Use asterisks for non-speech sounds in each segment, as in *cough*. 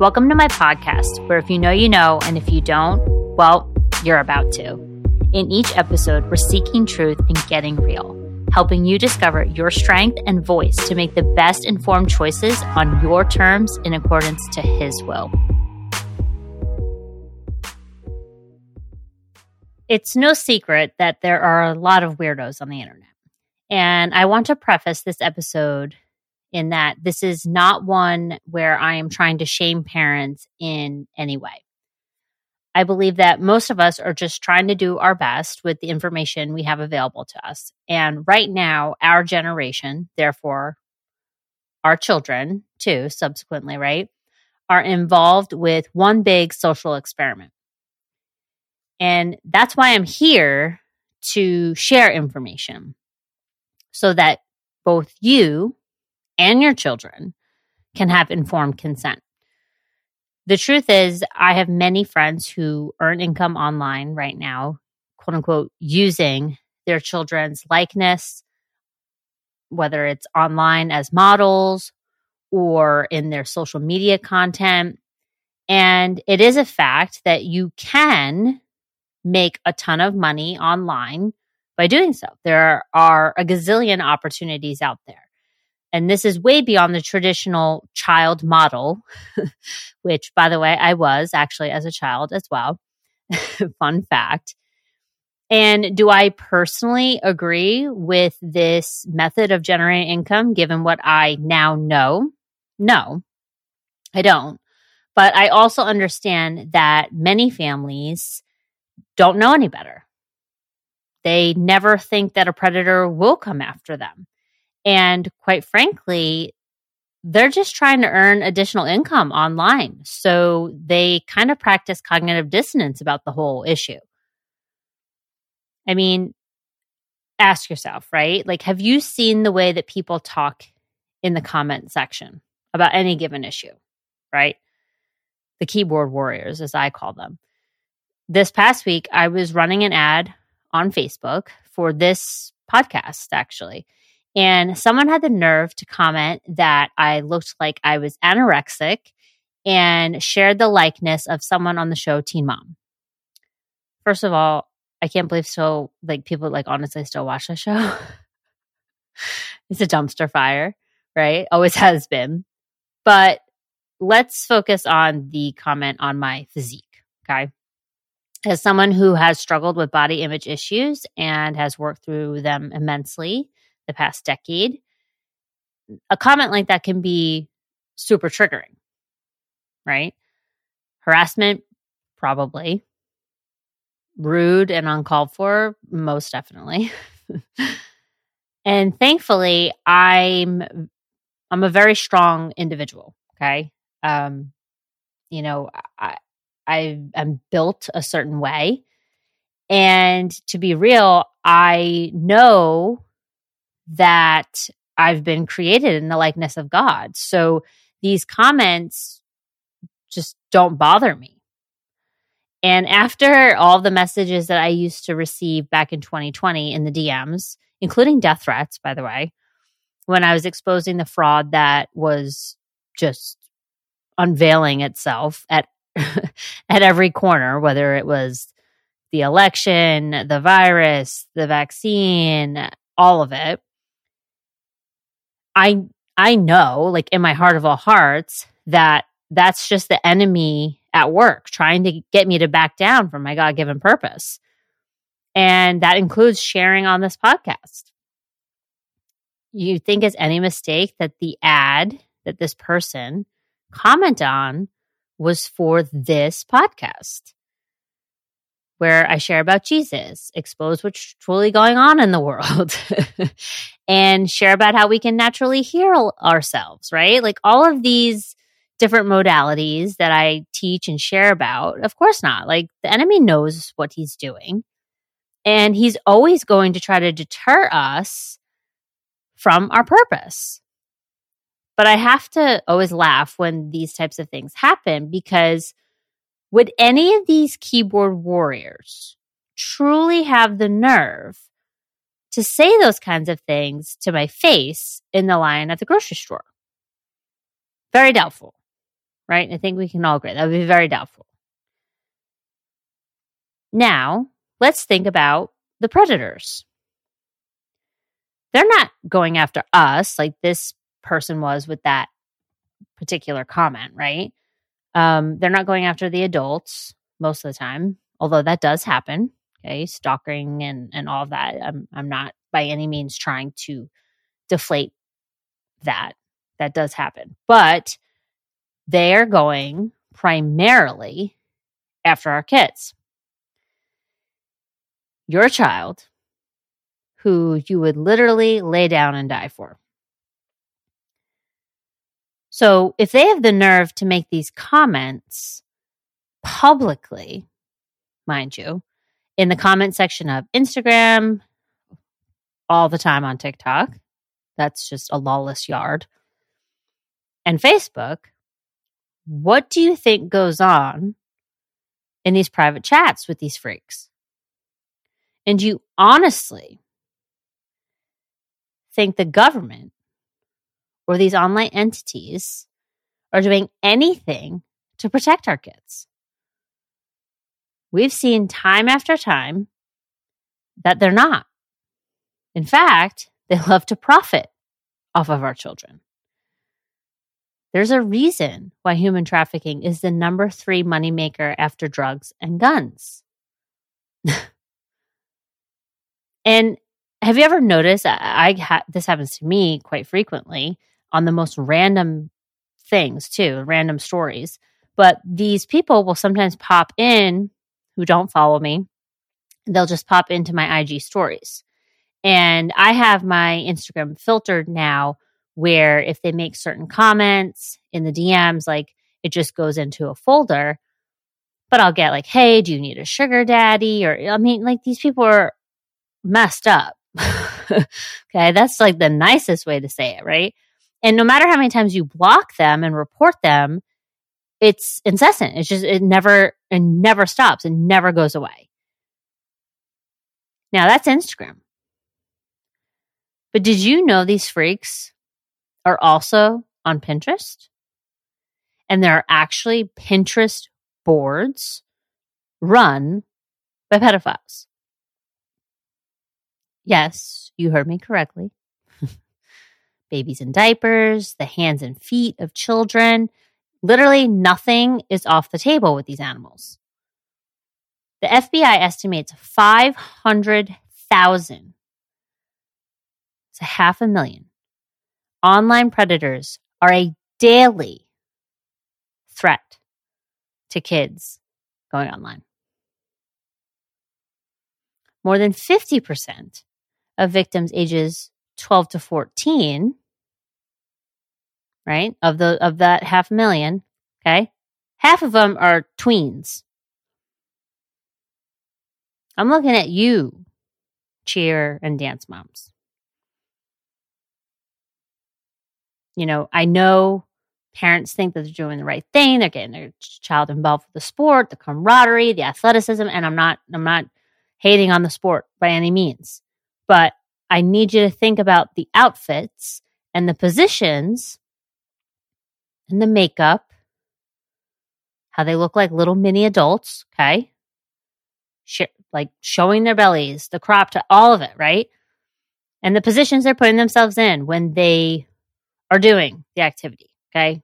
Welcome to my podcast, where if you know, you know, and if you don't, well, you're about to. In each episode, we're seeking truth and getting real, helping you discover your strength and voice to make the best informed choices on your terms in accordance to His will. It's no secret that there are a lot of weirdos on the internet. And I want to preface this episode in that this is not one where I am trying to shame parents in any way. I believe that most of us are just trying to do our best with the information we have available to us. And right now, our generation, therefore, our children too, subsequently, right, are involved with one big social experiment. And that's why I'm here to share information so that both you and your children can have informed consent. The truth is, I have many friends who earn income online right now, quote unquote, using their children's likeness, whether it's online as models or in their social media content. And it is a fact that you can make a ton of money online by doing so. There are a gazillion opportunities out there. And this is way beyond the traditional child model, *laughs* which, by the way, I was actually as a child as well. *laughs* Fun fact. And do I personally agree with this method of generating income given what I now know? No, I don't. But I also understand that many families don't know any better. They never think that a predator will come after them. And quite frankly, they're just trying to earn additional income online. So they kind of practice cognitive dissonance about the whole issue. I mean, ask yourself, right? Like, have you seen the way that people talk in the comment section about any given issue, right? The keyboard warriors, as I call them. This past week, I was running an ad on Facebook for this podcast, actually. And someone had the nerve to comment that I looked like I was anorexic and shared the likeness of someone on the show Teen Mom. First of all, I can't believe still like people like honestly still watch the show. *laughs* it's a dumpster fire, right? Always has been. But let's focus on the comment on my physique, okay? As someone who has struggled with body image issues and has worked through them immensely, the past decade, a comment like that can be super triggering, right? Harassment, probably. Rude and uncalled for, most definitely. *laughs* and thankfully, I'm I'm a very strong individual. Okay, um, you know, I I am built a certain way, and to be real, I know that I've been created in the likeness of God. So these comments just don't bother me. And after all the messages that I used to receive back in 2020 in the DMs, including death threats, by the way, when I was exposing the fraud that was just unveiling itself at *laughs* at every corner, whether it was the election, the virus, the vaccine, all of it. I I know, like in my heart of all hearts, that that's just the enemy at work trying to get me to back down from my God given purpose. And that includes sharing on this podcast. You think it's any mistake that the ad that this person comment on was for this podcast where I share about Jesus, expose what's truly going on in the world, *laughs* and share about how we can naturally heal ourselves, right? Like all of these different modalities that I teach and share about. Of course not. Like the enemy knows what he's doing. And he's always going to try to deter us from our purpose. But I have to always laugh when these types of things happen because would any of these keyboard warriors truly have the nerve to say those kinds of things to my face in the line at the grocery store? Very doubtful, right? I think we can all agree that would be very doubtful. Now, let's think about the predators. They're not going after us like this person was with that particular comment, right? Um, they're not going after the adults most of the time, although that does happen. Okay, stalking and and all of that. I'm I'm not by any means trying to deflate that. That does happen, but they are going primarily after our kids. Your child, who you would literally lay down and die for. So if they have the nerve to make these comments publicly, mind you, in the comment section of Instagram, all the time on TikTok, that's just a lawless yard, and Facebook, what do you think goes on in these private chats with these freaks? And you honestly think the government or these online entities are doing anything to protect our kids. We've seen time after time that they're not. In fact, they *laughs* love to profit off of our children. There's a reason why human trafficking is the number three moneymaker after drugs and guns. *laughs* and have you ever noticed? I, I ha- this happens to me quite frequently on the most random things too, random stories. But these people will sometimes pop in who don't follow me. They'll just pop into my IG stories. And I have my Instagram filtered now where if they make certain comments in the DMs, like it just goes into a folder. But I'll get like, hey, do you need a sugar daddy? Or, I mean, like these people are messed up. *laughs* okay. That's like the nicest way to say it, right? And no matter how many times you block them and report them, it's incessant. It's just, it never, it never stops. It never goes away. Now that's Instagram. But did you know these freaks are also on Pinterest? And there are actually Pinterest boards run by pedophiles. Yes, you heard me correctly babies in diapers, the hands and feet of children. Literally nothing is off the table with these animals. The FBI estimates 500,000, it's a half a million, online predators are a daily threat to kids going online. More than 50% of victims ages 12 to 14 right? Of the of that half million, okay? Half of them are tweens. I'm looking at you, cheer and dance moms. You know, I know parents think that they're doing the right thing. They're getting their child involved with the sport, the camaraderie, the athleticism, and I'm not I'm not hating on the sport by any means. But I need you to think about the outfits and the positions and the makeup, how they look like little mini adults, okay? Sh- like showing their bellies, the crop to all of it, right? And the positions they're putting themselves in when they are doing the activity, okay?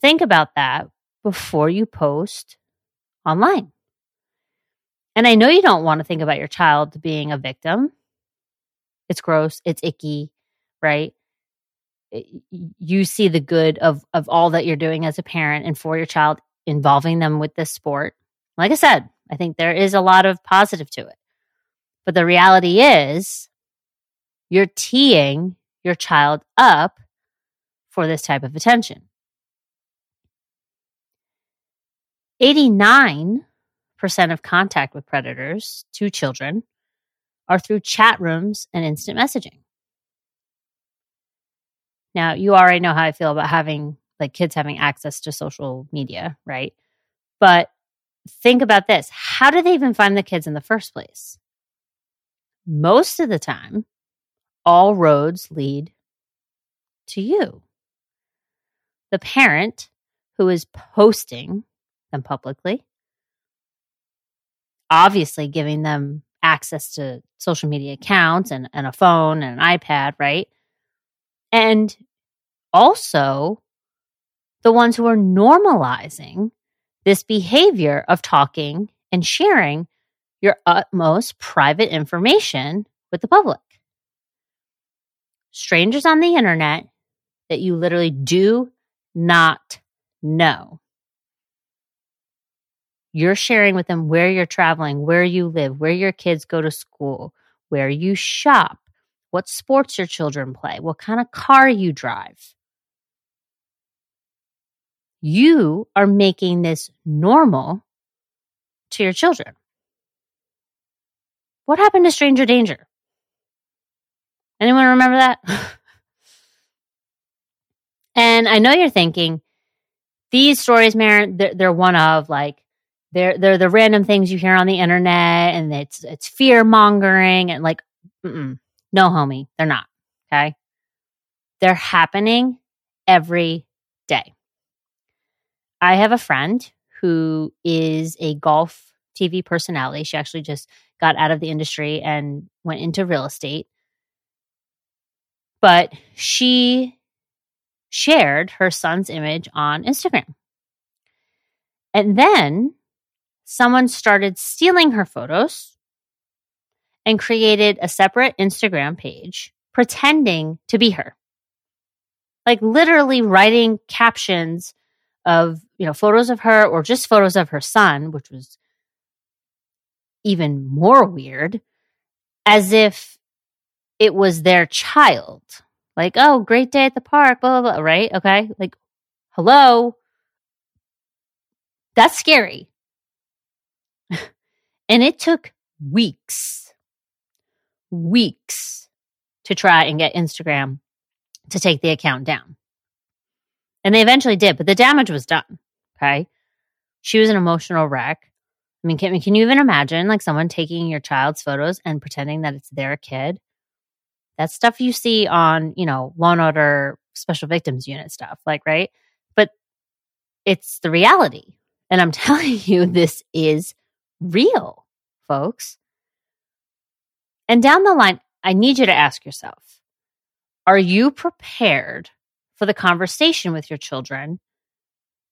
Think about that before you post online. And I know you don't want to think about your child being a victim. It's gross, it's icky, right? Eh, you see the good of of all that you're doing as a parent and for your child involving them with this sport. Like i said i think there is a lot of positive to it. But the reality is you're teeing your child up for this type of attention. 89% of contact with predators to children are through chat rooms and instant messaging now, you already know how I feel about having like kids having access to social media, right? But think about this how do they even find the kids in the first place? Most of the time, all roads lead to you. the parent who is posting them publicly, obviously giving them access to social media accounts and, and a phone and an iPad, right? And also the ones who are normalizing this behavior of talking and sharing your utmost private information with the public. Strangers on the internet that you literally do not know. You're sharing with them where you're traveling, where you live, where your kids go to school, where you shop, what sports your children play, what kind of car you drive. You are making this normal to your children. What happened to stranger danger? Anyone remember that? *laughs* and I know you're thinking, these stories, Maren, they're, they're one of like they're they're the random things you hear on the internet, and it's it's fear mongering and like, no, homie, they're not. Okay, they're happening every day. I have a friend who is a golf TV personality. She actually just got out of the industry and went into real estate. But she shared her son's image on Instagram. And then someone started stealing her photos and created a separate Instagram page pretending to be her. Like literally writing captions of, you know, photos of her or just photos of her son, which was even more weird, as if it was their child. Like, oh, great day at the park, blah, blah, blah, right? Okay. Like, hello. That's scary. *laughs* and it took weeks, weeks to try and get Instagram to take the account down. And they eventually did, but the damage was done. Okay. She was an emotional wreck. I mean, can, can you even imagine like someone taking your child's photos and pretending that it's their kid? That stuff you see on, you know, Law and Order Special Victims Unit stuff, like, right? But it's the reality. And I'm *laughs* telling you, this is real, folks. And down the line, I need you to ask yourself Are you prepared for the conversation with your children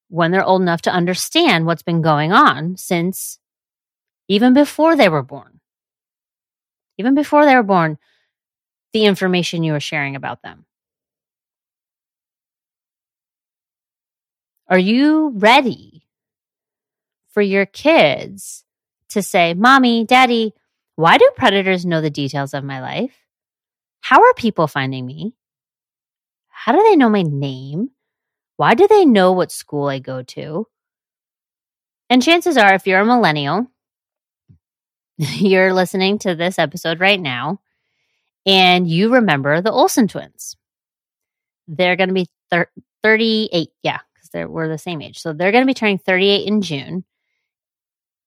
when they're old enough to understand what's been going on since even before they were born? Even before they were born, the information you are sharing about them? Are you ready for your kids to say, Mommy, Daddy, why do predators know the details of my life? How are people finding me? How do they know my name? Why do they know what school I go to? And chances are, if you're a millennial, *laughs* you're listening to this episode right now, and you remember the Olsen twins. They're going to be thir- 38. Yeah, because they were the same age. So they're going to be turning 38 in June.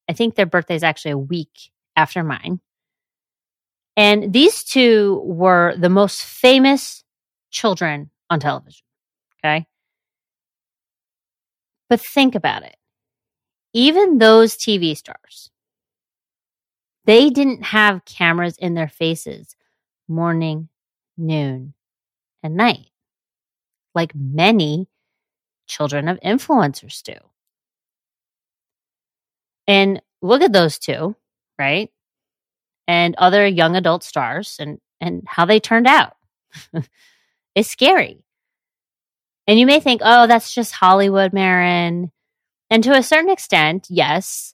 I think their birthday is actually a week after mine. And these two were the most famous children on television. Okay. But think about it. Even those TV stars, they didn't have cameras in their faces morning, noon, and night, like many children of influencers do. And look at those two, right? And other young adult stars and, and how they turned out. *laughs* it's scary. And you may think, oh, that's just Hollywood, Maren. And to a certain extent, yes,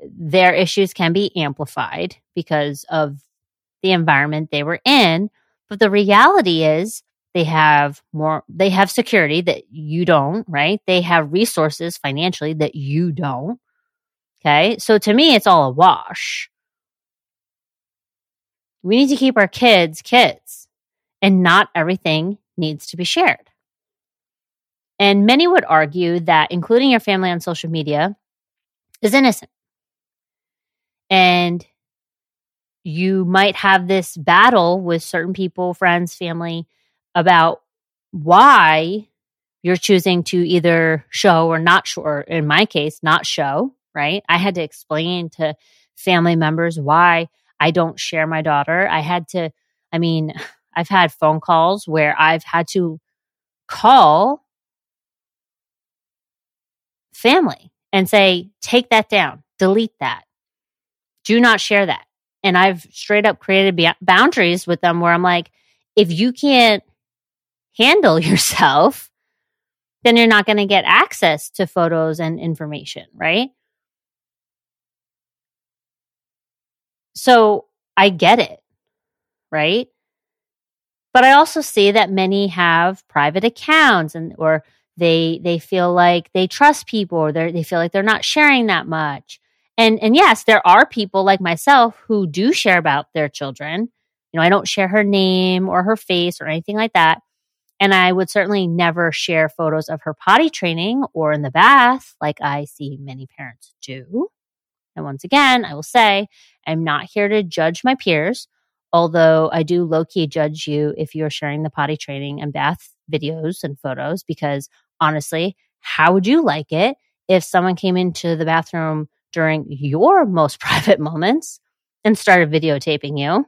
their issues can be amplified because of the environment they were in. But the reality is they have more, they have security that you don't, right? They have resources financially that you don't. Okay. So to me, it's all a wash. We need to keep our kids kids and not everything needs to be shared. And many would argue that including your family on social media is innocent. And you might have this battle with certain people, friends, family about why you're choosing to either show or not show, or in my case, not show, right? I had to explain to family members why I don't share my daughter. I had to, I mean, *sighs* I've had phone calls where I've had to call family and say, take that down, delete that, do not share that. And I've straight up created boundaries with them where I'm like, if you can't handle *laughs* yourself, then you're not going to get access to photos and information, right? So I get it, right? But I also see that many have private accounts and or they they feel like they trust people or they feel like they're not sharing that much. And and yes, there are people like myself who do share about their children. You know, I don't share her name or her face or anything like that. And I would certainly never share photos of her potty training or in the bath like I see many parents do. And once again, I will say, I'm not here to judge my peers, although I do low key judge you if you're sharing the potty training and bath videos and photos, because honestly, how would you like it if someone came into the bathroom during your most *laughs* private moments and started videotaping you?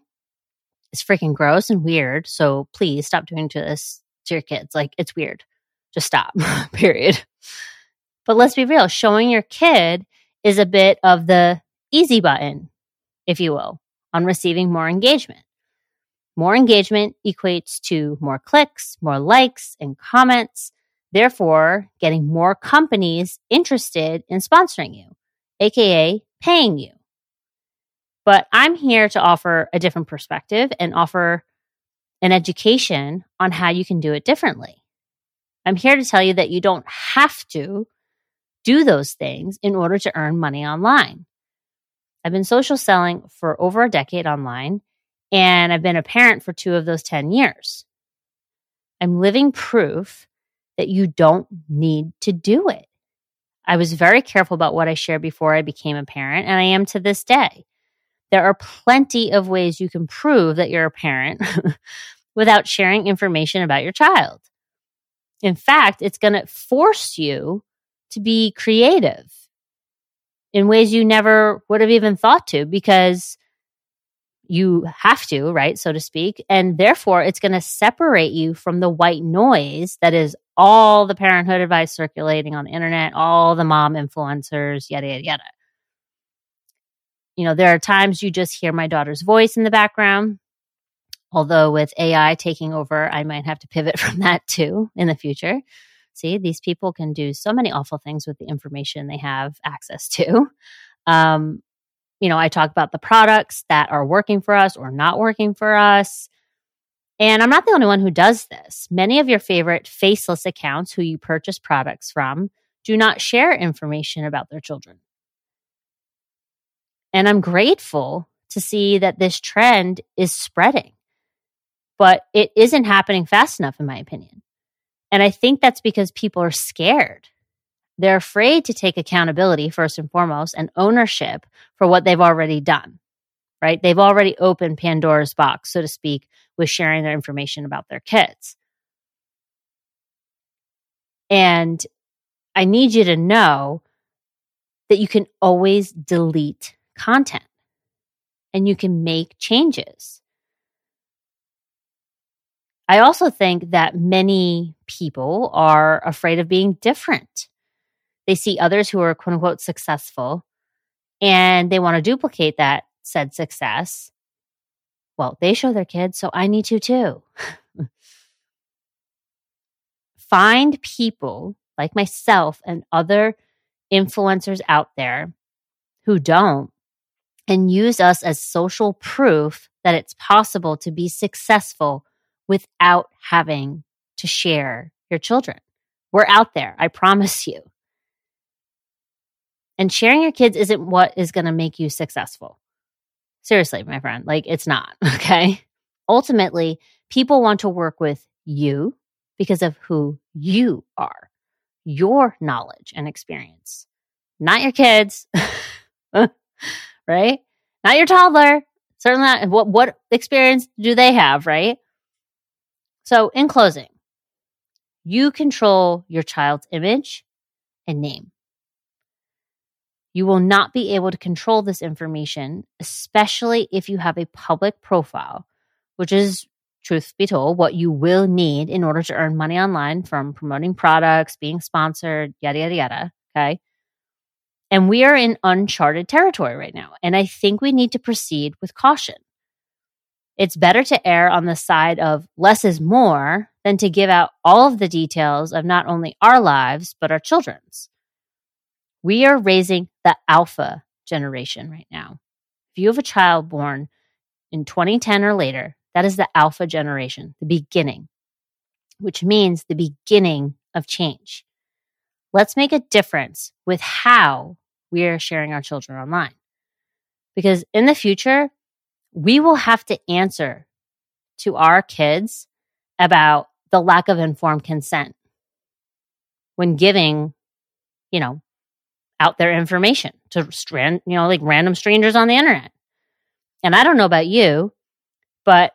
It's freaking gross and weird. So please stop doing this to your kids. Like it's weird. Just stop. *laughs* Period. But let's be real, showing your kid is a bit of the easy button, if you will, on receiving more engagement. More engagement equates to more clicks, more likes, and comments, therefore, getting more companies interested in sponsoring you, aka paying you. But I'm here to offer a different perspective and offer an education on how you can do it differently. I'm here to tell you that you don't have to do those things in order to earn money online. I've been social selling for over a decade online, and I've been a parent for two of those 10 years. I'm living proof that you don't need to do it. I was very careful about what I shared before I became a parent, and I am to this day. There are plenty of ways you can prove that you're a parent *laughs* without sharing information about your child. In fact, it's going to force you to be creative in ways you never would have even thought to because you have to, right? So to speak. And therefore, it's going to separate you from the white noise that is all the parenthood advice circulating on the internet, all the mom influencers, yada, yada, yada. You know, there are times you just hear my daughter's voice in the background. Although with AI taking over, I might have to pivot *laughs* from that too in the future. See, these people can do so many awful things with the information they have access *laughs* to. Um, you know, I talk about the products that are working for us or not working for us. And I'm not the only one who does this. Many of your favorite faceless accounts who you purchase products from do not share information about their children. And I'm grateful to see that this trend is spreading, but it isn't happening fast enough, in my opinion. And I think that's because people are scared. They're afraid to take accountability, first and foremost, and ownership for what they've already done, right? They've already opened Pandora's box, so to speak, with sharing their information about their kids. And I need you to know that you can always delete content and you can make changes. I also think that many people are afraid of being different. They see others who are quote unquote successful and they want to duplicate that said success. Well, they show their kids, so I need to too. *laughs* Find people like myself and other influencers out there who don't and use us as social proof that it's possible to be successful without having to share your children. We're out there, I promise you. And sharing your kids isn't what is going to make you successful. Seriously, my friend, like it's not, *laughs* okay? Ultimately, people want to work with you because of who you are, your knowledge and experience, not your kids, *laughs* right? Not your toddler. Certainly not. What, what experience do they have, right? So, in closing, You control your child's image and name. You will not be able to control this information, especially if you have a public profile, which is, truth be told, what you will need in order to earn money online from promoting products, being sponsored, yada, yada, yada. Okay. And we are in uncharted territory right now. And I think we need to proceed with caution. It's better to err on the side of less is more than to give out all of the details of not only our lives, but our children's. We are raising the alpha generation right now. If you have a child born in 2010 or later, that is the alpha generation, the beginning, which means the beginning of change. Let's make a difference with how we are sharing our children online. Because in the future, we will have to answer to our kids about the lack of informed consent when giving, you know, out their information to strand, you know, like random strangers on the internet. And I don't know about you, but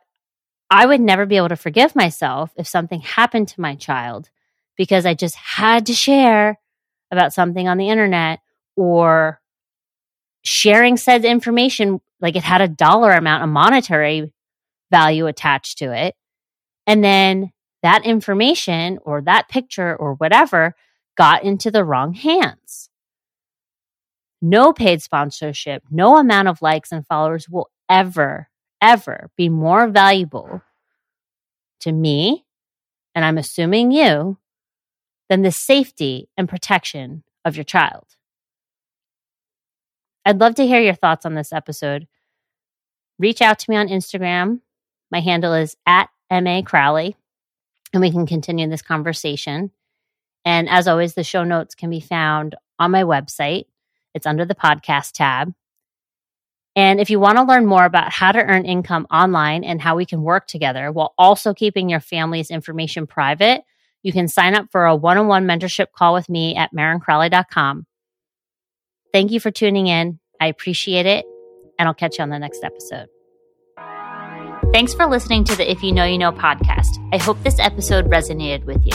I would never be able to forgive myself if something happened to my child because I just had to share about something on the internet or sharing said information like it had a dollar amount, a monetary value attached to it. And then that information or that picture or whatever got into the wrong hands. No paid sponsorship, no amount of likes and followers will ever, ever be more valuable to me, and I'm assuming you, than the safety and protection of your child. I'd love to hear your thoughts on this episode. Reach out to me on Instagram. My handle is at MA Crowley, and we can continue this conversation. And as always, the show notes can be found on my website. It's under the podcast tab. And if you want to learn more about how to earn income online and how we can work together while also keeping your family's information private, you can sign up for a one on one mentorship call with me at marencrowley.com. Thank you for tuning in. I appreciate it, and I'll catch you on the next episode. Thanks for listening to the If You Know You Know podcast. I hope this episode resonated with you.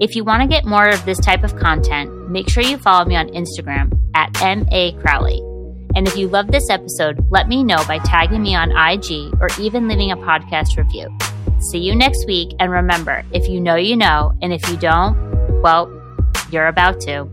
If you want to get more of this type of content, make sure you follow me on Instagram at MA Crowley. And if you love this episode, let me know by tagging me on IG or even leaving a podcast review. See you next week. And remember, if you know, you know. And if you don't, well, you're about to.